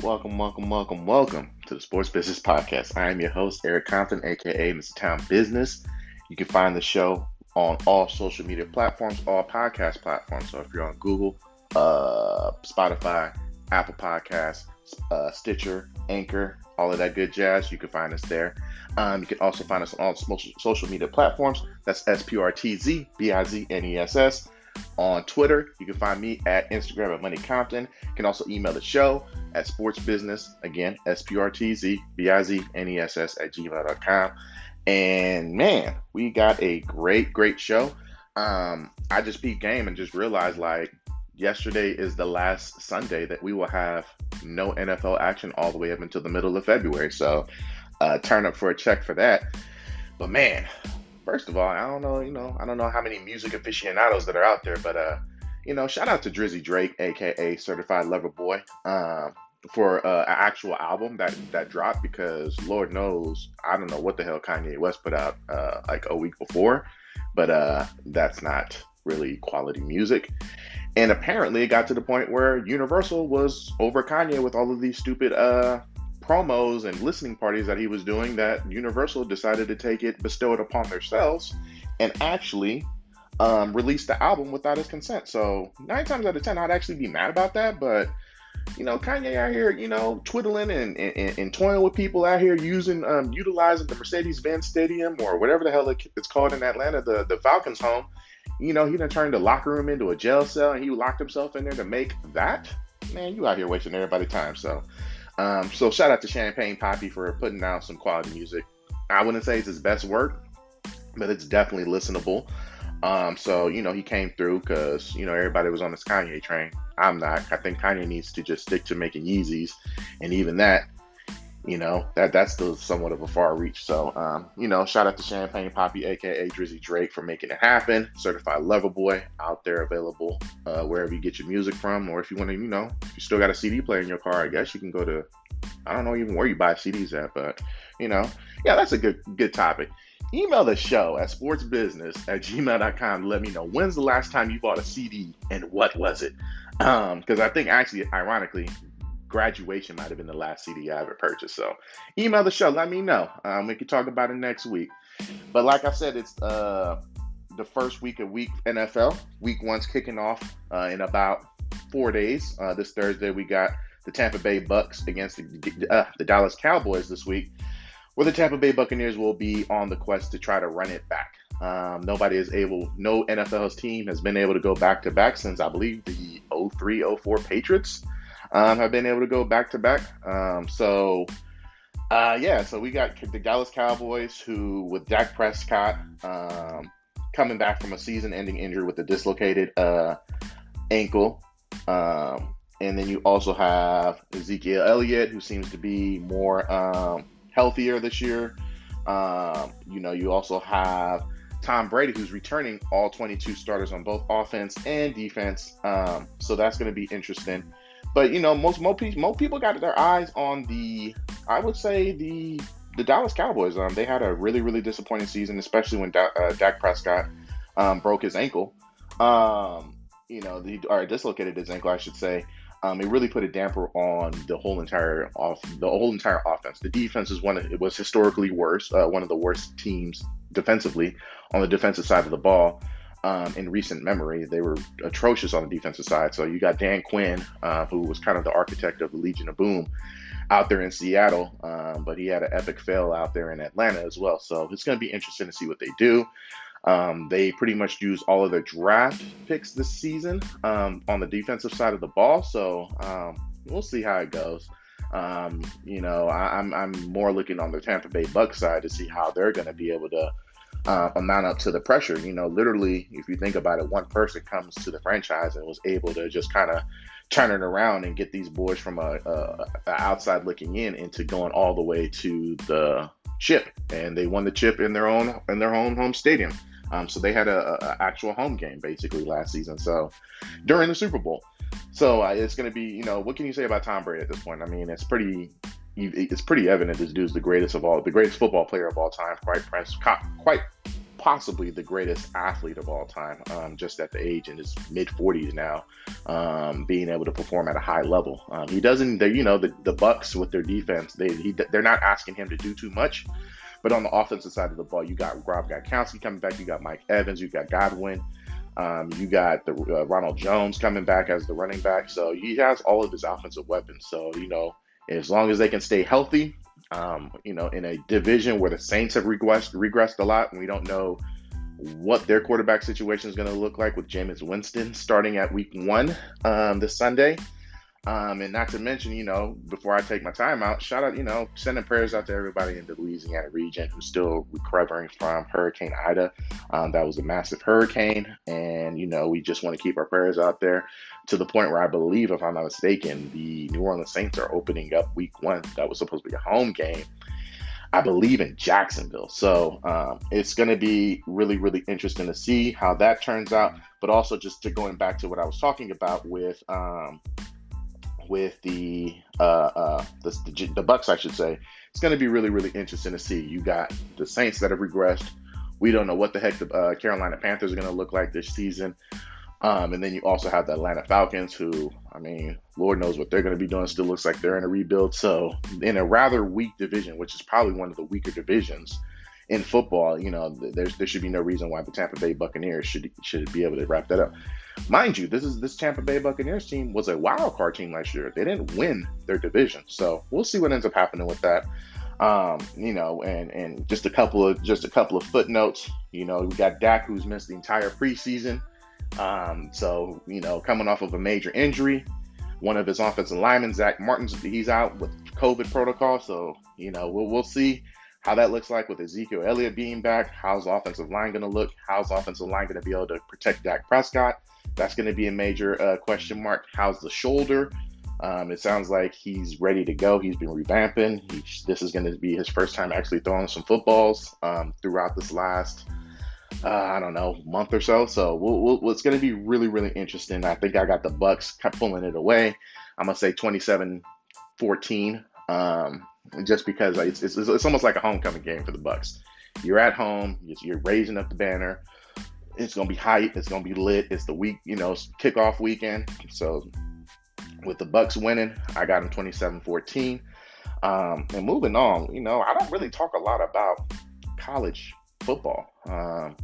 Welcome, welcome, welcome, welcome to the Sports Business Podcast. I am your host, Eric Compton, aka Mr. Town Business. You can find the show on all social media platforms, all podcast platforms. So if you're on Google, uh, Spotify, Apple Podcasts, uh, Stitcher, Anchor, all of that good jazz, you can find us there. Um, you can also find us on all social media platforms. That's S P R T Z B I Z N E S S. On Twitter, you can find me at Instagram at Money Compton. You can also email the show at Sports Business, again, S P R T Z B I Z N E S S at gmail.com. And man, we got a great, great show. Um, I just beat game and just realized like yesterday is the last Sunday that we will have no NFL action all the way up until the middle of February. So uh, turn up for a check for that. But man, first of all, I don't know, you know, I don't know how many music aficionados that are out there, but uh, you know, shout out to Drizzy Drake, aka Certified Lover Boy. Um, for uh, an actual album that that dropped because Lord knows I don't know what the hell Kanye West put out uh, like a week before, but uh, that's not really quality music. And apparently, it got to the point where Universal was over Kanye with all of these stupid uh, promos and listening parties that he was doing. That Universal decided to take it, bestow it upon themselves, and actually um, release the album without his consent. So nine times out of ten, I'd actually be mad about that, but you know, Kanye out here, you know, twiddling and, and, and toying with people out here using, um, utilizing the Mercedes-Benz Stadium or whatever the hell it's called in Atlanta, the, the Falcons home. You know, he done turned the locker room into a jail cell and he locked himself in there to make that. Man, you out here wasting everybody's time. So, um, so shout out to Champagne Papi for putting out some quality music. I wouldn't say it's his best work, but it's definitely listenable. Um, so you know he came through because you know everybody was on this Kanye train. I'm not. I think Kanye needs to just stick to making Yeezys, and even that, you know, that that's still somewhat of a far reach. So um, you know, shout out to Champagne Papi, aka Drizzy Drake, for making it happen. Certified Lover Boy out there available uh, wherever you get your music from, or if you want to, you know, if you still got a CD player in your car, I guess you can go to. I don't know even where you buy CDs at, but you know, yeah, that's a good good topic email the show at sportsbusiness at gmail.com let me know when's the last time you bought a CD and what was it? Because um, I think actually, ironically, graduation might have been the last CD I ever purchased. So email the show, let me know. Um, we can talk about it next week. But like I said, it's uh, the first week of week NFL. Week one's kicking off uh, in about four days. Uh, this Thursday, we got the Tampa Bay Bucks against the, uh, the Dallas Cowboys this week where the Tampa Bay Buccaneers will be on the quest to try to run it back. Um, nobody is able, no NFL's team has been able to go back to back since I believe the 03 04 Patriots um, have been able to go back to back. Um, so, uh, yeah, so we got the Dallas Cowboys who, with Dak Prescott um, coming back from a season ending injury with a dislocated uh, ankle. Um, and then you also have Ezekiel Elliott, who seems to be more um, healthier this year. Um, you know, you also have Tom Brady, who's returning all 22 starters on both offense and defense. Um, so that's going to be interesting. But you know, most most people, people got their eyes on the, I would say the the Dallas Cowboys. Um, they had a really really disappointing season, especially when da- uh, Dak Prescott um, broke his ankle. Um, you know, the or dislocated his ankle, I should say um, it really put a damper on the whole entire off the whole entire offense. The defense is one of, it was historically worse, uh, one of the worst teams defensively on the defensive side of the ball. Um, in recent memory, they were atrocious on the defensive side. So you got Dan Quinn, uh, who was kind of the architect of the Legion of Boom, out there in Seattle, um, but he had an epic fail out there in Atlanta as well. So it's going to be interesting to see what they do. Um, they pretty much use all of their draft picks this season um, on the defensive side of the ball. So um, we'll see how it goes. Um, you know, I, I'm, I'm more looking on the Tampa Bay Bucks side to see how they're going to be able to uh, amount up to the pressure. You know, literally, if you think about it, one person comes to the franchise and was able to just kind of turn it around and get these boys from a, a, a outside looking in into going all the way to the chip, and they won the chip in their own in their own home stadium. Um, so they had a, a, actual home game basically last season. So during the Super Bowl. So uh, it's going to be, you know, what can you say about Tom Brady at this point? I mean, it's pretty, it's pretty evident this dude's the greatest of all, the greatest football player of all time. Quite, quite possibly the greatest athlete of all time, um, just at the age in his mid 40s now, um, being able to perform at a high level. Um, he doesn't, you know, the, the Bucs with their defense, they he, they're not asking him to do too much. But on the offensive side of the ball, you got Rob Gronkowski coming back, you got Mike Evans, you got Godwin, um, you got the uh, Ronald Jones coming back as the running back. So he has all of his offensive weapons. So you know, as long as they can stay healthy, um, you know, in a division where the Saints have regressed, regressed a lot, and we don't know what their quarterback situation is going to look like with Jameis Winston starting at week one um, this Sunday. Um, and not to mention, you know, before I take my time out, shout out, you know, sending prayers out to everybody in the Louisiana region who's still recovering from Hurricane Ida. Um, that was a massive hurricane. And, you know, we just want to keep our prayers out there to the point where I believe, if I'm not mistaken, the New Orleans Saints are opening up week one. That was supposed to be a home game. I believe in Jacksonville. So um, it's going to be really, really interesting to see how that turns out. But also, just to going back to what I was talking about with um, with the uh, uh, the, the, the Bucs, I should say. It's going to be really, really interesting to see. You got the Saints that have regressed. We don't know what the heck the uh, Carolina Panthers are going to look like this season. Um, and then you also have the Atlanta Falcons, who, I mean, Lord knows what they're going to be doing. Still looks like they're in a rebuild. So, in a rather weak division, which is probably one of the weaker divisions in football, you know, there's there should be no reason why the Tampa Bay Buccaneers should should be able to wrap that up. Mind you, this is this Tampa Bay Buccaneers team was a wild card team last year. They didn't win their division, so we'll see what ends up happening with that. Um, you know, and and just a couple of just a couple of footnotes. You know, we got Dak who's missed the entire preseason. Um, so you know, coming off of a major injury, one of his offensive linemen, Zach Martin, he's out with COVID protocol. So you know, we'll we'll see how that looks like with Ezekiel Elliott being back. How's the offensive line going to look? How's the offensive line going to be able to protect Dak Prescott? That's going to be a major uh, question mark. How's the shoulder? Um, it sounds like he's ready to go. He's been revamping. this is going to be his first time actually throwing some footballs um, throughout this last, uh, I don't know, month or so. So we'll, we'll, it's going to be really, really interesting. I think I got the Bucs pulling it away. I'm going to say 27 14, um, just because it's, it's, it's almost like a homecoming game for the Bucks. You're at home, you're raising up the banner it's gonna be hype. It's gonna be lit. It's the week, you know, kickoff weekend. So with the Bucks winning, I got them 27-14. Um, and moving on, you know, I don't really talk a lot about college football. Um,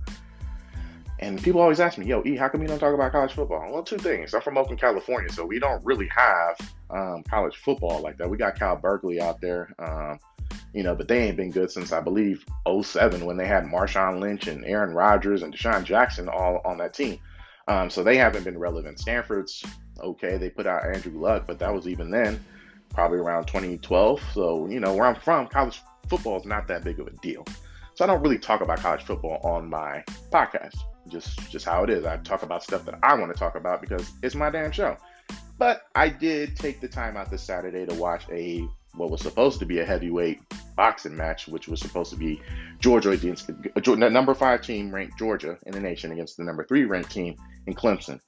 and people always ask me, yo, E, how come you don't talk about college football? Well, two things. I'm from Oakland, California, so we don't really have um, college football like that. We got Cal Berkeley out there. Um, you know, but they ain't been good since I believe 07 when they had Marshawn Lynch and Aaron Rodgers and DeSean Jackson all on that team. Um, so they haven't been relevant. Stanford's okay. They put out Andrew Luck, but that was even then, probably around 2012. So, you know, where I'm from, college football is not that big of a deal. So I don't really talk about college football on my podcast. Just just how it is. I talk about stuff that I want to talk about because it's my damn show. But I did take the time out this Saturday to watch a what was supposed to be a heavyweight boxing match, which was supposed to be Georgia against the number five team ranked Georgia in the nation against the number three ranked team in Clemson.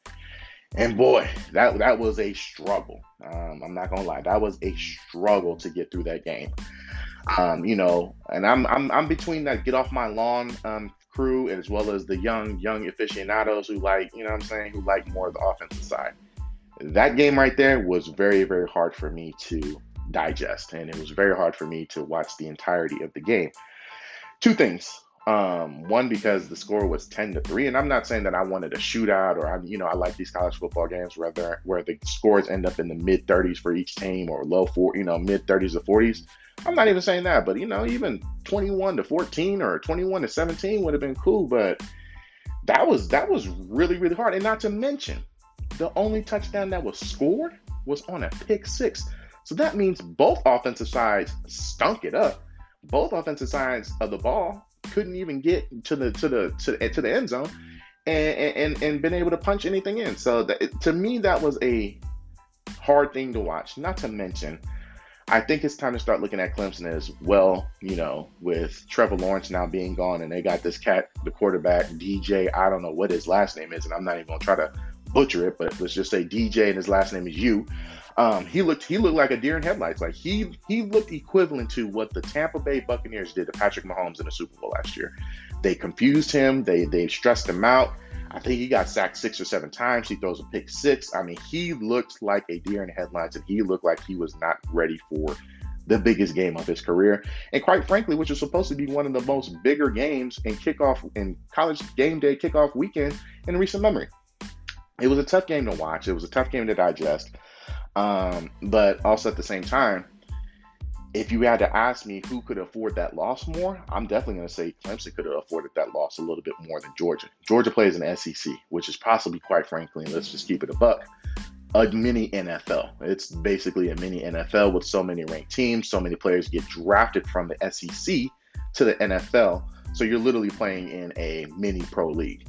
And boy, that that was a struggle. Um, I'm not gonna lie, that was a struggle to get through that game. Um, you know, and I'm I'm I'm between that get off my lawn um, crew as well as the young young aficionados who like you know what I'm saying who like more of the offensive side. That game right there was very very hard for me to digest, and it was very hard for me to watch the entirety of the game. Two things. Um, one because the score was ten to three, and I'm not saying that I wanted a shootout or I, you know, I like these college football games where where the scores end up in the mid 30s for each team or low four, you know, mid 30s to 40s. I'm not even saying that, but you know, even 21 to 14 or 21 to 17 would have been cool, but that was that was really really hard, and not to mention the only touchdown that was scored was on a pick six. So that means both offensive sides stunk it up. Both offensive sides of the ball couldn't even get to the to the to, to the end zone and, and and been able to punch anything in. So that, to me, that was a hard thing to watch. Not to mention, I think it's time to start looking at Clemson as well, you know, with Trevor Lawrence now being gone and they got this cat, the quarterback, DJ. I don't know what his last name is, and I'm not even gonna try to butcher it, but let's just say DJ and his last name is you. Um, he looked he looked like a deer in headlights. Like he he looked equivalent to what the Tampa Bay Buccaneers did to Patrick Mahomes in the Super Bowl last year. They confused him. They they stressed him out. I think he got sacked six or seven times. He throws a pick six. I mean, he looked like a deer in headlights, and he looked like he was not ready for the biggest game of his career. And quite frankly, which is supposed to be one of the most bigger games in kickoff in college game day kickoff weekend in recent memory. It was a tough game to watch. It was a tough game to digest. Um, but also at the same time, if you had to ask me who could afford that loss more, I'm definitely going to say Clemson could have afforded that loss a little bit more than Georgia. Georgia plays an SEC, which is possibly, quite frankly, let's just keep it a buck, a mini NFL. It's basically a mini NFL with so many ranked teams, so many players get drafted from the SEC to the NFL. So you're literally playing in a mini pro league.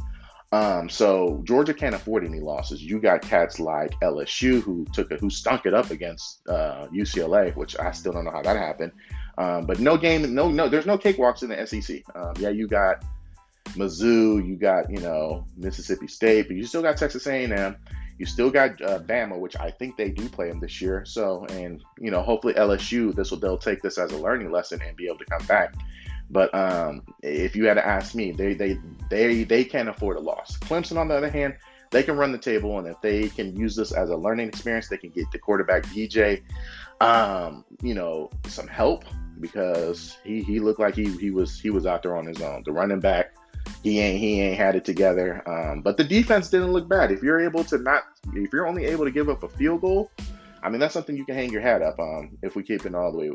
Um, so Georgia can't afford any losses. You got cats like LSU who took it, who stunk it up against uh, UCLA, which I still don't know how that happened. Um, but no game, no, no, there's no cakewalks in the SEC. Um, yeah, you got Mizzou, you got you know Mississippi State, but you still got Texas A&M. You still got uh, Bama, which I think they do play them this year. So, and you know, hopefully LSU, this will they'll take this as a learning lesson and be able to come back. But um, if you had to ask me, they they they they can't afford a loss. Clemson, on the other hand, they can run the table, and if they can use this as a learning experience, they can get the quarterback DJ, um, you know, some help because he he looked like he he was he was out there on his own. The running back, he ain't he ain't had it together. Um, but the defense didn't look bad. If you're able to not, if you're only able to give up a field goal, I mean that's something you can hang your hat up on. If we keep it all the way,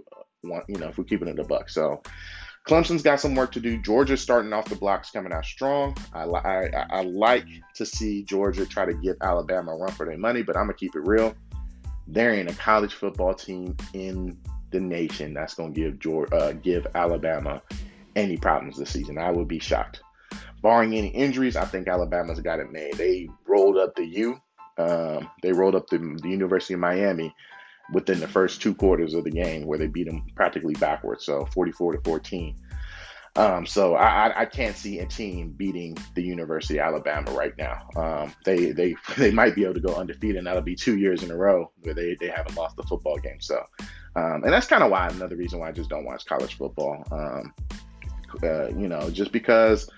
you know, if we're keeping it a buck. So Clemson's got some work to do. Georgia's starting off the blocks, coming out strong. I, I, I like to see Georgia try to give Alabama a run for their money, but I'm gonna keep it real. There ain't a college football team in the nation that's gonna give Georgia, uh, give Alabama any problems this season. I would be shocked. Barring any injuries, I think Alabama's got it made. They rolled up the U. Um, they rolled up the, the University of Miami within the first two quarters of the game where they beat them practically backwards, so 44 to 14. Um, so I, I, can't see a team beating the University of Alabama right now. Um, they they they might be able to go undefeated, and that'll be two years in a row where they, they haven't lost the football game. So, um, and that's kind of why another reason why I just don't watch college football. Um, uh, you know, just because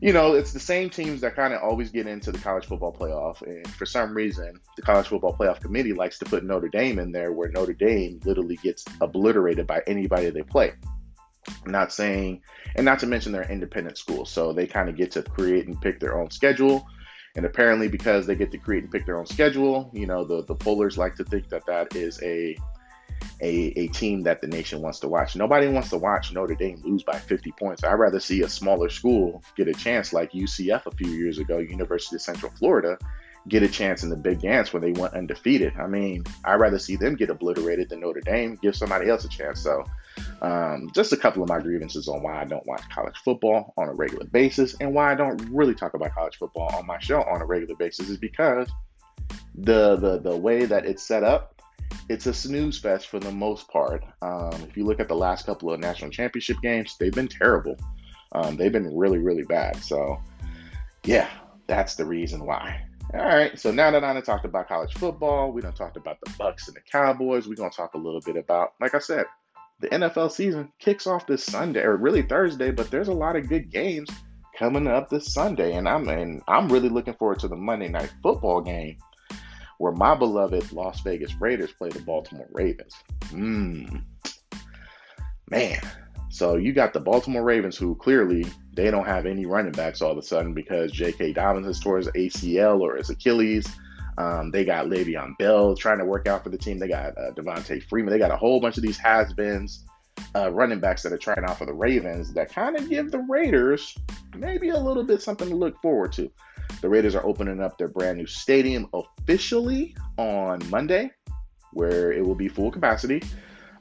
you know, it's the same teams that kind of always get into the college football playoff. And for some reason, the college football playoff committee likes to put Notre Dame in there where Notre Dame literally gets obliterated by anybody they play. I'm not saying, and not to mention they're independent schools. So they kind of get to create and pick their own schedule. And apparently, because they get to create and pick their own schedule, you know, the, the pollers like to think that that is a a, a team that the nation wants to watch. Nobody wants to watch Notre Dame lose by 50 points. I'd rather see a smaller school get a chance like UCF a few years ago, University of Central Florida, get a chance in the big dance when they went undefeated. I mean, I'd rather see them get obliterated than Notre Dame, give somebody else a chance. So, um, just a couple of my grievances on why I don't watch college football on a regular basis and why I don't really talk about college football on my show on a regular basis is because the the the way that it's set up it's a snooze fest for the most part. Um, if you look at the last couple of national championship games, they've been terrible. Um, they've been really, really bad. So, yeah, that's the reason why. All right, so now that I talked about college football, we don't talked about the Bucks and the Cowboys. We're gonna talk a little bit about, like I said, the NFL season kicks off this Sunday, or really Thursday, but there's a lot of good games coming up this Sunday, and I'm and I'm really looking forward to the Monday night football game where my beloved Las Vegas Raiders play the Baltimore Ravens. Mmm. Man. So you got the Baltimore Ravens who clearly they don't have any running backs all of a sudden because J.K. Dobbins has tore his ACL or his Achilles. Um, they got Le'Veon Bell trying to work out for the team. They got uh, Devonta Freeman. They got a whole bunch of these has-beens uh, running backs that are trying out for the Ravens that kind of give the Raiders maybe a little bit something to look forward to. The Raiders are opening up their brand new stadium officially on Monday, where it will be full capacity.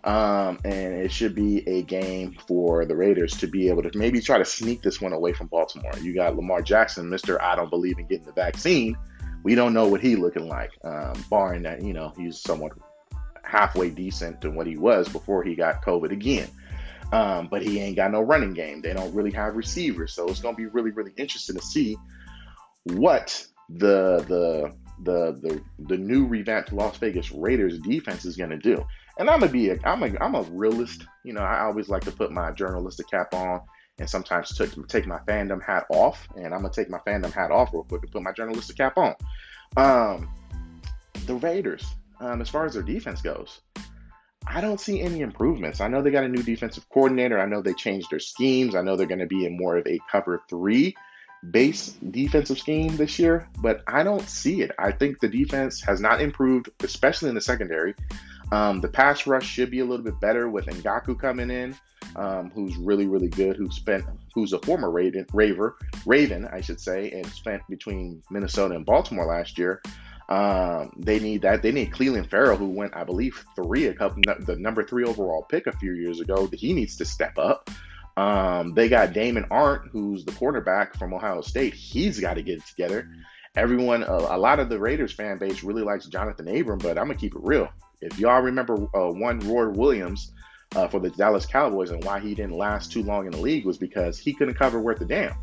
Um, and it should be a game for the Raiders to be able to maybe try to sneak this one away from Baltimore. You got Lamar Jackson, Mr. I don't believe in getting the vaccine. We don't know what he looking like, um, barring that, you know, he's somewhat halfway decent to what he was before he got COVID again. Um, but he ain't got no running game. They don't really have receivers, so it's going to be really, really interesting to see what the the the the the new revamped Las Vegas Raiders defense is going to do. And I'm gonna be a I'm a I'm a realist. You know, I always like to put my journalistic cap on and sometimes take take my fandom hat off. And I'm gonna take my fandom hat off real quick and put my journalistic cap on. Um, the Raiders, um, as far as their defense goes, I don't see any improvements. I know they got a new defensive coordinator. I know they changed their schemes. I know they're going to be in more of a cover three base defensive scheme this year, but I don't see it. I think the defense has not improved, especially in the secondary. Um, the pass rush should be a little bit better with Ngakoue coming in, um, who's really, really good. Who spent, who's a former Raven, Raver, Raven, I should say, and spent between Minnesota and Baltimore last year. Um, they need that. They need Clelin Ferrell, who went, I believe, three a couple, the number three overall pick a few years ago. He needs to step up. Um, they got Damon Arnette, who's the quarterback from Ohio State. He's got to get it together. Everyone, a, a, lot of the Raiders fan base really likes Jonathan Abram, but I'm gonna keep it real. If y'all remember uh, one Roy Williams uh, for the Dallas Cowboys and why he didn't last too long in the league was because he couldn't cover worth a damn.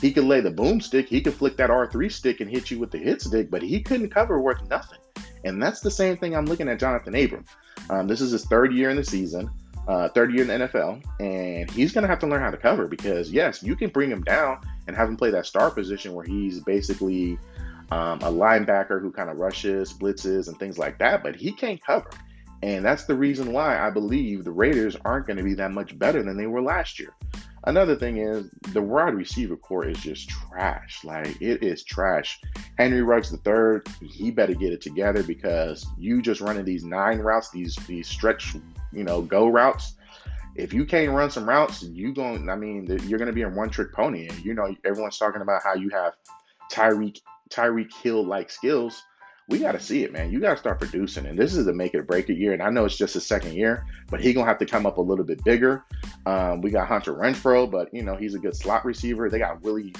He could lay the boomstick, he could flick that R3 stick and hit you with the hit stick, but he couldn't cover worth nothing. And that's the same thing I'm looking at Jonathan Abram. Um, this is his third year in the season uh, third year in the NFL, and he's going to have to learn how to cover because, yes, you can bring him down and have him play that star position where he's basically um, a linebacker who kind of rushes, blitzes, and things like that, but he can't cover. And that's the reason why I believe the Raiders aren't going to be that much better than they were last year. Another thing is the wide receiver core is just trash. Like it is trash. Henry Ruggs third, he better get it together because you just running these nine routes, these these stretch you know, go routes. If you can't run some routes, you going. I mean, you're going to be a one trick pony. And you know, everyone's talking about how you have Tyreek Tyreek Hill like skills. We got to see it, man. You got to start producing, and this is a make it break it year. And I know it's just his second year, but he gonna have to come up a little bit bigger. Um, we got Hunter Renfrow, but you know he's a good slot receiver. They got Willie,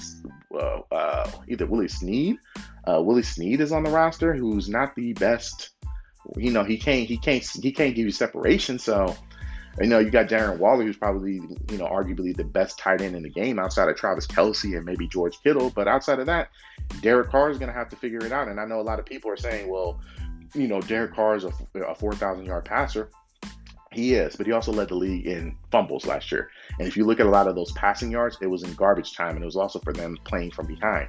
uh, uh, either Willie Snead, uh, Willie Snead is on the roster, who's not the best you know, he can't he can't he can't give you separation. So, you know, you got Darren Waller, who's probably you know arguably the best tight end in the game outside of Travis Kelce and maybe George Kittle. But outside of that, Derek Carr is going to have to figure it out. And I know a lot of people are saying, well, you know, Derek Carr is a, a four thousand yard passer. He is, but he also led the league in fumbles last year. And if you look at a lot of those passing yards, it was in garbage time, and it was also for them playing from behind.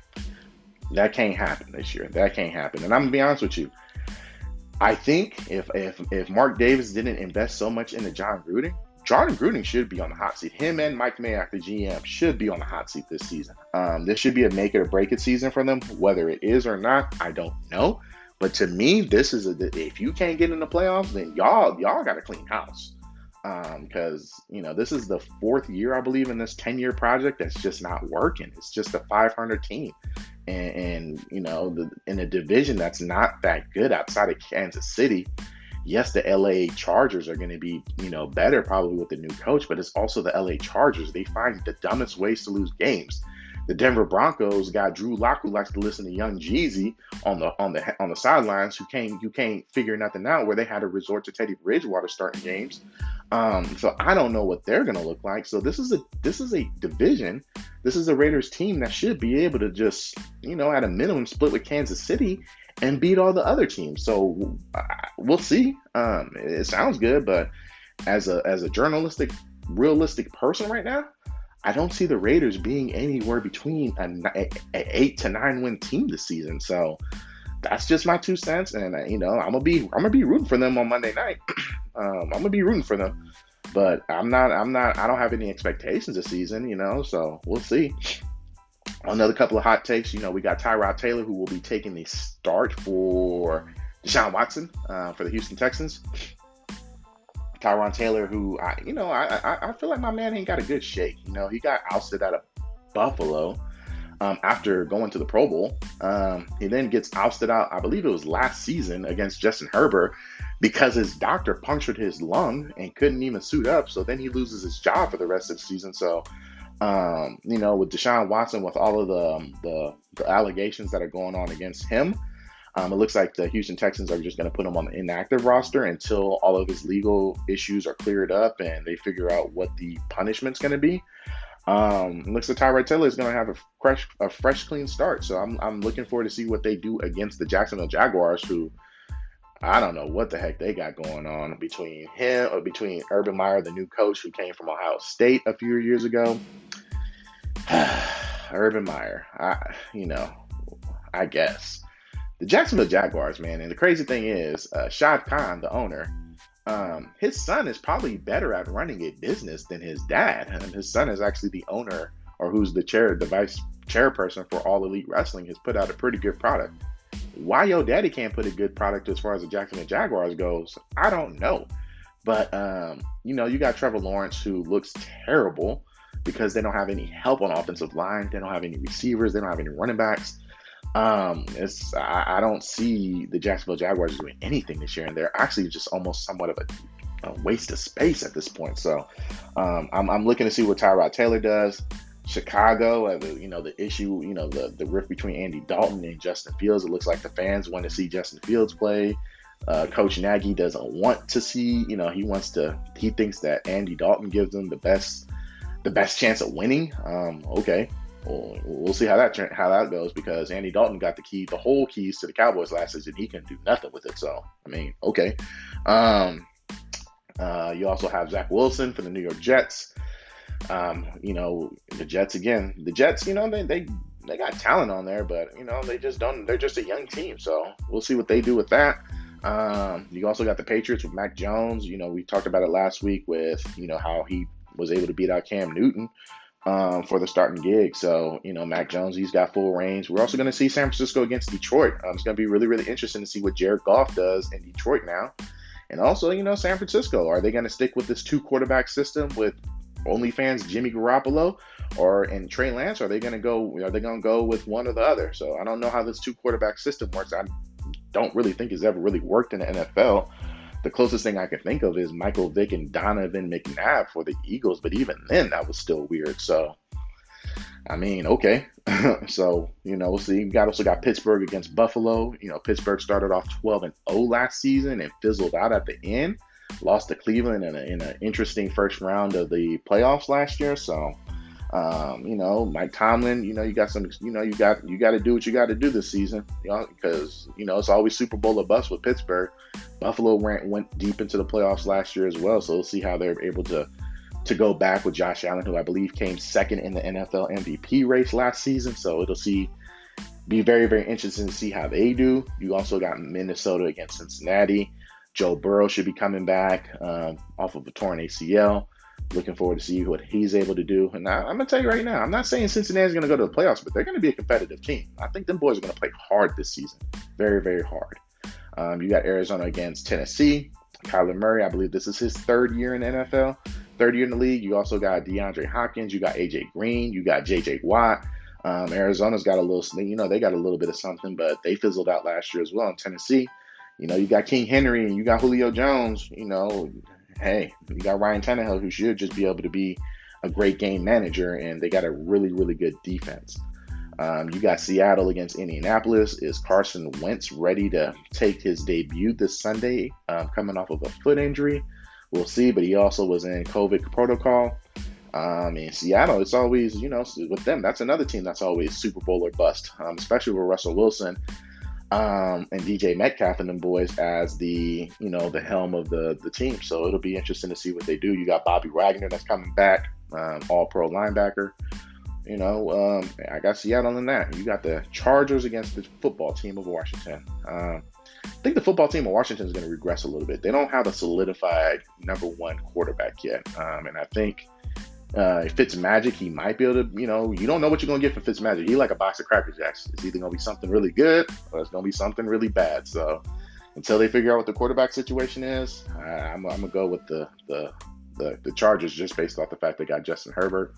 That can't happen this year. That can't happen. And I'm gonna be honest with you. I think if if if Mark Davis didn't invest so much into Jon Gruden, Jon Gruden should be on the hot seat. Him and Mike Mayock, the GM, should be on the hot seat this season. Um, this should be a make it or break it season for them. Whether it is or not, I don't know. But to me, this is a if you can't get in the playoffs, then y'all y'all got a clean house. Because um, you know this is the fourth year I believe in this ten year project that's just not working. It's just a 500 team, and, and you know, the, in a division that's not that good outside of Kansas City. Yes, the LA Chargers are going to be, you know, better probably with the new coach, but it's also the LA Chargers. They find the dumbest ways to lose games. The Denver Broncos got Drew Lock, who likes to listen to Young Jeezy on the on the on the sidelines, who can't you can't figure nothing out. Where they had to resort to Teddy Bridgewater starting games. Um, so I don't know what they're gonna look like. So this is a this is a division. This is a Raiders team that should be able to just you know at a minimum split with Kansas City and beat all the other teams. So we'll see. Um, it sounds good, but as a as a journalistic realistic person right now, I don't see the Raiders being anywhere between an eight to nine win team this season. So that's just my two cents, and uh, you know I'm gonna be I'm gonna be rooting for them on Monday night. um, I'm gonna be rooting for them, but I'm not I'm not I don't have any expectations this season. You know, so we'll see. Another couple of hot takes. You know, we got Tyrod Taylor who will be taking the start for Deshaun Watson uh, for the Houston Texans. Tyrod Taylor, who I, you know, I, I, I feel like my man ain't got a good shake. You know, he got ousted out of Buffalo um, after going to the Pro Bowl. Um, he then gets ousted out, I believe it was last season against Justin Herbert because his doctor punctured his lung and couldn't even suit up. So then he loses his job for the rest of the season. So, um, you know, with Deshaun Watson, with all of the, um, the, the allegations that are going on against him, Um, it looks like the Houston Texans are just going to put him on the inactive roster until all of his legal issues are cleared up and they figure out what the punishment's going to be. Um, looks like Tyrod Taylor is going to have a fresh, a fresh, clean start. So I'm, I'm looking forward to see what they do against the Jacksonville Jaguars, who I don't know what the heck they got going on between him or between Urban Meyer, the new coach who came from Ohio State a few years ago. Urban Meyer, I, you know, I guess the Jacksonville Jaguars, man. And the crazy thing is, uh, Shad Khan, the owner, um, his son is probably better at running a business than his dad. And his son is actually the owner or who's the chair, the vice chairperson for All Elite Wrestling, has put out a pretty good product. Why your daddy can't put a good product as far as the Jacksonville Jaguars goes, I don't know. But um, you know, you got Trevor Lawrence who looks terrible because they don't have any help on offensive line. They don't have any receivers. They don't have any running backs. Um, it's I, I don't see the Jacksonville Jaguars doing anything this year, and they're actually just almost somewhat of a, a waste of space at this point. So um, I'm, I'm looking to see what Tyrod Taylor does. Chicago, uh, you know, the issue, you know, the, the rift between Andy Dalton and Justin Fields. It looks like the fans want to see Justin Fields play. Uh, Coach Nagy doesn't want to see, you know, he wants to, he thinks that Andy Dalton gives them the best, the best chance of winning. Um, okay, we'll, see how that how that goes because Andy Dalton got the key, the whole keys to the Cowboys last season. He can do nothing with it. So I mean, okay. Um, uh, you also have Zach Wilson for the New York Jets. Um, you know, the Jets again. The Jets, you know, they they they got talent on there, but you know, they just don't. They're just a young team, so we'll see what they do with that. Um, you also got the Patriots with Mac Jones. You know, we talked about it last week with you know how he was able to beat out Cam Newton um, for the starting gig. So, you know, Mac Jones, he's got full range. We're also going to see San Francisco against Detroit. Um, it's going to be really, really interesting to see what Jared Goff does in Detroit now. And also, you know, San Francisco, are they going to stick with this two quarterback system with OnlyFans Jimmy Garoppolo or and Trey Lance? Are they going to go? Are they going to go with one or the other? So I don't know how this two quarterback system works. I don't really think it's ever really worked in the NFL. The closest thing I can think of is Michael Vick and Donovan McNabb for the Eagles, but even then, that was still weird. So, I mean, okay. so, you know, we'll see. You got also got Pittsburgh against Buffalo. You know, Pittsburgh started off 12 and 0 last season and fizzled out at the end. Lost to Cleveland in an interesting first round of the playoffs last year. So, um, you know, Mike Tomlin, you know, you got some, you know, you got you got to do what you got to do this season, you know, because you know it's always Super Bowl or bust with Pittsburgh. Buffalo went went deep into the playoffs last year as well, so we'll see how they're able to to go back with Josh Allen, who I believe came second in the NFL MVP race last season. So it'll see be very very interesting to see how they do. You also got Minnesota against Cincinnati. Joe Burrow should be coming back um, off of a torn ACL. Looking forward to see what he's able to do. And I, am gonna tell you right now, I'm not saying Cincinnati's gonna go to the playoffs, but they're gonna be a competitive team. I think them boys are gonna play hard this season, very very hard. Um, you got Arizona against Tennessee. Kyler Murray, I believe this is his third year in NFL, third year in the league. You also got DeAndre Hopkins. You got AJ Green. You got JJ Watt. Um, Arizona's got a little, you know, they got a little bit of something, but they fizzled out last year as well. In Tennessee, you know, you got King Henry and you got Julio Jones. You know, hey, you got Ryan Tannehill who should just be able to be a great game manager, and they got a really, really good defense. Um, you got Seattle against Indianapolis. Is Carson Wentz ready to take his debut this Sunday, um, coming off of a foot injury? We'll see, but he also was in COVID protocol. Um, in Seattle, it's always, you know, with them, that's another team that's always Super Bowl or bust, um, especially with Russell Wilson um, and DJ Metcalf and them boys as the you know the helm of the the team. So it'll be interesting to see what they do. You got Bobby Wagner that's coming back, um, All Pro linebacker. You know, um, I got Seattle in that. You got the Chargers against the football team of Washington. Um, I think the football team of Washington is going to regress a little bit. They don't have a solidified number one quarterback yet, um, and I think uh, if Fitz Magic, he might be able to, you know, you don't know what you're gonna get from Fitz Magic. He like a box of Cracker Jacks. It's either gonna be something really good or it's gonna be something really bad. So until they figure out what the quarterback situation is, I, am gonna go with the, the the the Chargers just based off the fact they got Justin Herbert.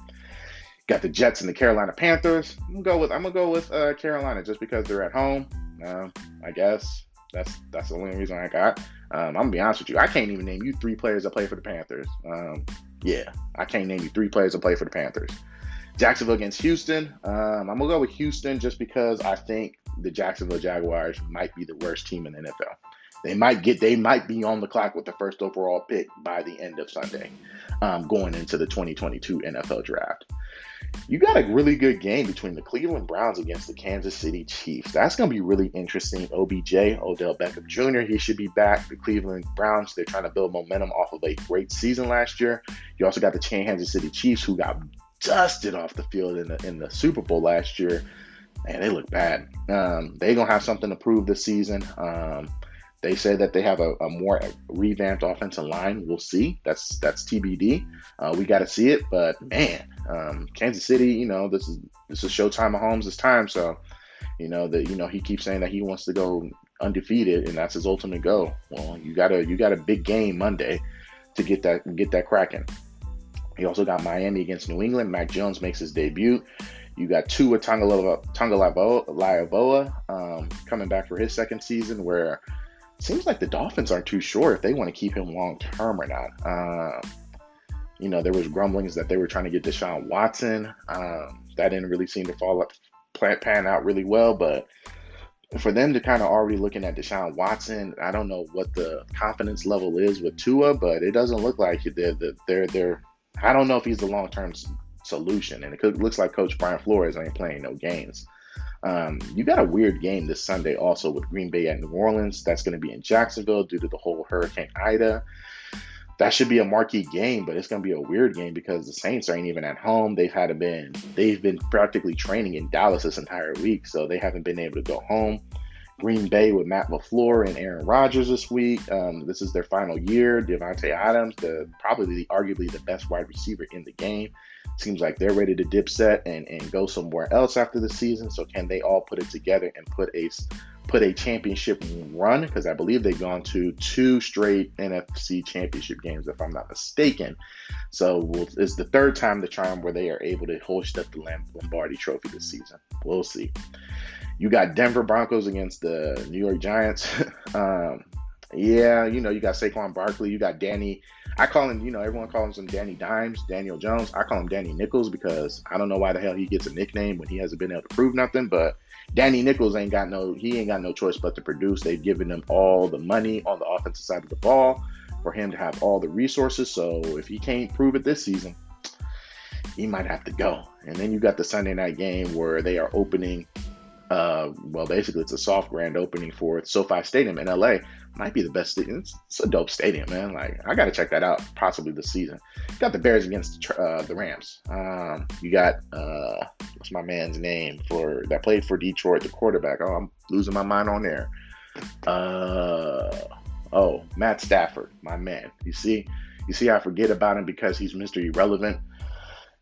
Got the Jets and the Carolina Panthers. I'm gonna go with I'm gonna go with uh, Carolina just because they're at home. Um, I guess that's that's the only reason I got. Um, I'm gonna be honest with you. I can't even name you three players that play for the Panthers. Um, yeah, I can't name you three players that play for the Panthers. Jacksonville against Houston. Um, I'm gonna go with Houston just because I think the Jacksonville Jaguars might be the worst team in the NFL. They might get they might be on the clock with the first overall pick by the end of Sunday, um, going into the 2022 NFL Draft. You got a really good game between the Cleveland Browns against the Kansas City Chiefs. That's going to be really interesting. OBJ, Odell Beckham Jr., he should be back. The Cleveland Browns, they're trying to build momentum off of a great season last year. You also got the Kansas City Chiefs, who got dusted off the field in the in the Super Bowl last year. and they look bad. Um, they gonna have something to prove this season. Um, they say that they have a, a, more revamped offensive line. We'll see. That's that's TBD. Uh, we got to see it. But man, um, Kansas City, you know, this is this is Showtime Mahomes' time. So, you know that you know he keeps saying that he wants to go undefeated, and that's his ultimate goal. Well, you got a you got a big game Monday to get that get that cracking. You also got Miami against New England. Mac Jones makes his debut. You got Tua Tagovailoa um, coming back for his second season, where seems like the Dolphins aren't too sure if they want to keep him long term or not. Um, you know, there was grumblings that they were trying to get Deshaun Watson. Um, that didn't really seem to fall up, pan out really well. But for them to kind of already looking at Deshaun Watson, I don't know what the confidence level is with Tua, but it doesn't look like they're they're they're. I don't know if he's the long term solution, and it looks like Coach Brian Flores ain't playing no games. Um, you got a weird game this Sunday also with Green Bay at New Orleans. That's going to be in Jacksonville due to the whole Hurricane Ida. That should be a marquee game, but it's going to be a weird game because the Saints ain't even at home. They've had been they've been practically training in Dallas this entire week, so they haven't been able to go home. Green Bay with Matt LaFleur and Aaron Rodgers this week. Um, this is their final year. Davante Adams, the probably the, arguably the best wide receiver in the game, seems like they're ready to dip set and, and go somewhere else after the season. So can they all put it together and put a put a championship run? Because I believe they've gone to two straight NFC championship games, if I'm not mistaken. So we'll, it's the third time the charm where they are able to hoist up the Lombardi Trophy this season. We'll see. You got Denver Broncos against the New York Giants. um, yeah, you know, you got Saquon Barkley, you got Danny. I call him, you know, everyone calls him Danny Dimes, Daniel Jones. I call him Danny Nichols because I don't know why the hell he gets a nickname when he hasn't been able to prove nothing. But Danny Nichols ain't got no, he ain't got no choice but to produce. They've given him all the money on the offensive side of the ball for him to have all the resources. So if he can't prove it this season, he might have to go. And then you got the Sunday night game where they are opening uh, well, basically, it's a soft grand opening for SoFi Stadium in LA. Might be the best stadium. It's, it's a dope stadium, man. Like, I got to check that out possibly this season. got the Bears against uh, the Rams. Um, you got, uh, what's my man's name for that played for Detroit, the quarterback? Oh, I'm losing my mind on there. Uh, oh, Matt Stafford, my man. You see, you see, I forget about him because he's Mr. Irrelevant.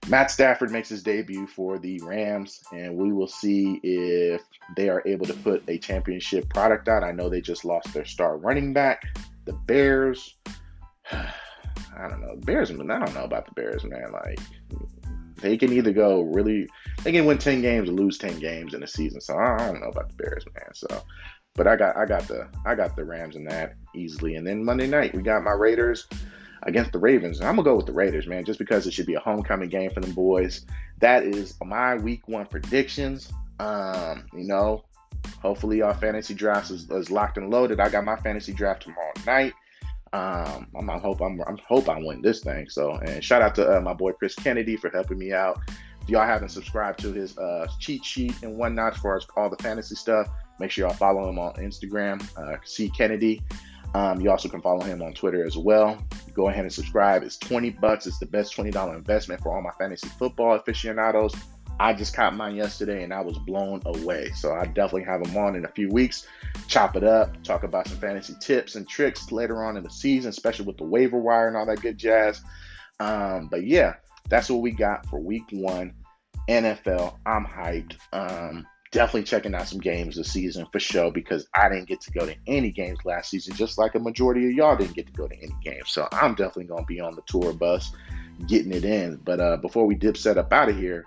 Matt Stafford makes his debut for the Rams, and we will see if they are able to put a championship product out. I know they just lost their star running back. The Bears, I don't know. Bears, I don't know about the Bears, man. Like, they can either go really, they can win 10 games or lose 10 games in a season. So I don't know about the Bears, man. So, but I got, I got the, I got the Rams in that easily. And then Monday night, we got my Raiders against the Ravens. And I'm gonna go with the Raiders, man, just because it should be a homecoming game for them boys. That is my week one predictions. Um, you know, hopefully our fantasy draft is, is locked and loaded. I got my fantasy draft tomorrow night. Um, I'm, I hope I'm, I hope I win this thing. So, and shout out to uh, my boy Chris Kennedy for helping me out. If y'all haven't subscribed to his uh, cheat sheet and whatnot as far as all the fantasy stuff, make sure y'all follow him on Instagram, uh, C Kennedy. Um, you also can follow him on Twitter as well. Go ahead and subscribe. It's 20 bucks. It's the best $20 investment for all my fantasy football aficionados. I just caught mine yesterday and I was blown away. So I definitely have him on in a few weeks. Chop it up, talk about some fantasy tips and tricks later on in the season, especially with the waiver wire and all that good jazz. Um, but yeah, that's what we got for week one. NFL. I'm hyped. Um, definitely checking out some games this season for sure because I didn't get to go to any games last season, just like a majority of y'all didn't get to go to any games. So I'm definitely going to be on the tour bus getting it in. But uh, before we dip set up out of here,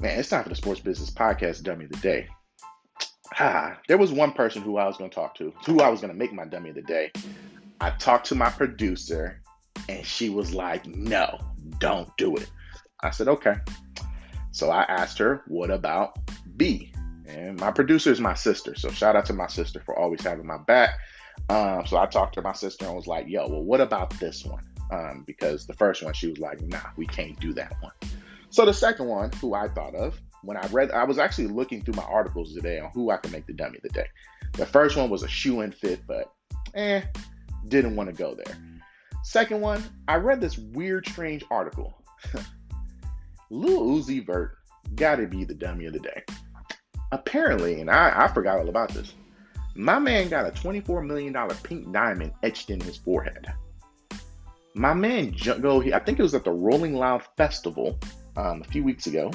man, it's time for the Sports Business Podcast Dummy of the Day. Ah, there was one person who I was going to talk to, who I was going to make my Dummy of the Day. I talked to my producer, and she was like, no, don't do it. I said, okay. So I asked her, what about B? And my producer is my sister. So shout out to my sister for always having my back. Um, so I talked to my sister and was like, yo, well, what about this one? Um, because the first one, she was like, nah, we can't do that one. So the second one, who I thought of, when I read, I was actually looking through my articles today on who I could make the dummy of the day. The first one was a shoe and fit, but eh, didn't want to go there. Second one, I read this weird, strange article. Lil Uzi Vert gotta be the dummy of the day. Apparently, and I, I forgot all about this, my man got a $24 million pink diamond etched in his forehead. My man go, I think it was at the Rolling Loud Festival um, a few weeks ago,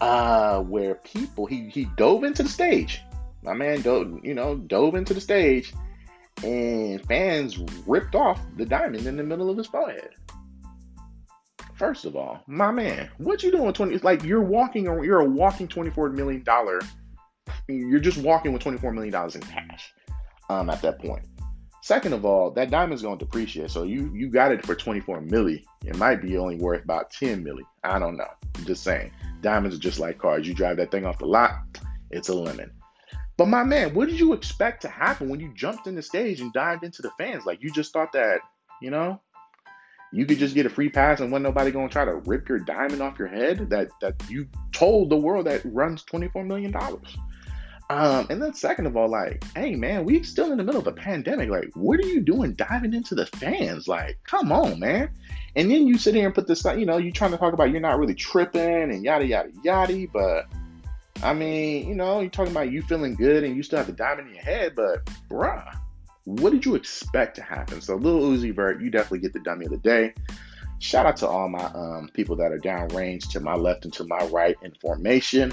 uh, where people he he dove into the stage. My man dove, you know, dove into the stage, and fans ripped off the diamond in the middle of his forehead. First of all, my man, what you doing? Twenty? It's like you're walking, you're a walking twenty-four million dollar. You're just walking with twenty-four million dollars in cash. Um, at that point. Second of all, that diamond's going to depreciate. So you you got it for 24 milli. It might be only worth about 10 milli. I don't know. I'm just saying. Diamonds are just like cars. You drive that thing off the lot, it's a lemon. But my man, what did you expect to happen when you jumped in the stage and dived into the fans? Like you just thought that, you know, you could just get a free pass and wasn't nobody gonna try to rip your diamond off your head that that you told the world that runs 24 million dollars. Um, and then second of all, like, hey man, we still in the middle of a pandemic. Like, what are you doing diving into the fans? Like, come on, man. And then you sit here and put this, you know, you trying to talk about you're not really tripping and yada yada yada. But I mean, you know, you're talking about you feeling good and you still have the diamond in your head, but bruh, what did you expect to happen? So Lil Uzi Vert, you definitely get the dummy of the day. Shout out to all my um, people that are downrange to my left and to my right in formation.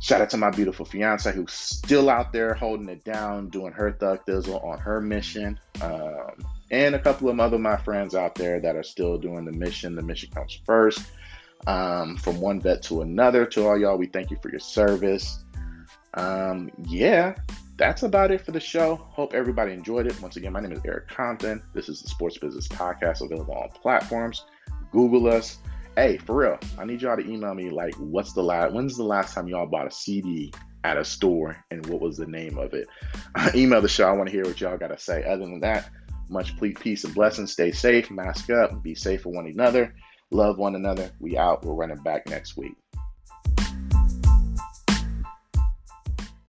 Shout out to my beautiful fiance who's still out there holding it down, doing her thug thizzle on her mission. Um, and a couple of other my friends out there that are still doing the mission. The mission comes first. Um, from one vet to another, to all y'all, we thank you for your service. Um, yeah, that's about it for the show. Hope everybody enjoyed it. Once again, my name is Eric Compton. This is the Sports Business Podcast available on platforms. Google us hey, for real, I need y'all to email me like, what's the last, when's the last time y'all bought a CD at a store and what was the name of it? email the show. I want to hear what y'all got to say. Other than that, much peace and blessings. Stay safe, mask up, be safe for one another, love one another. We out. We're running back next week.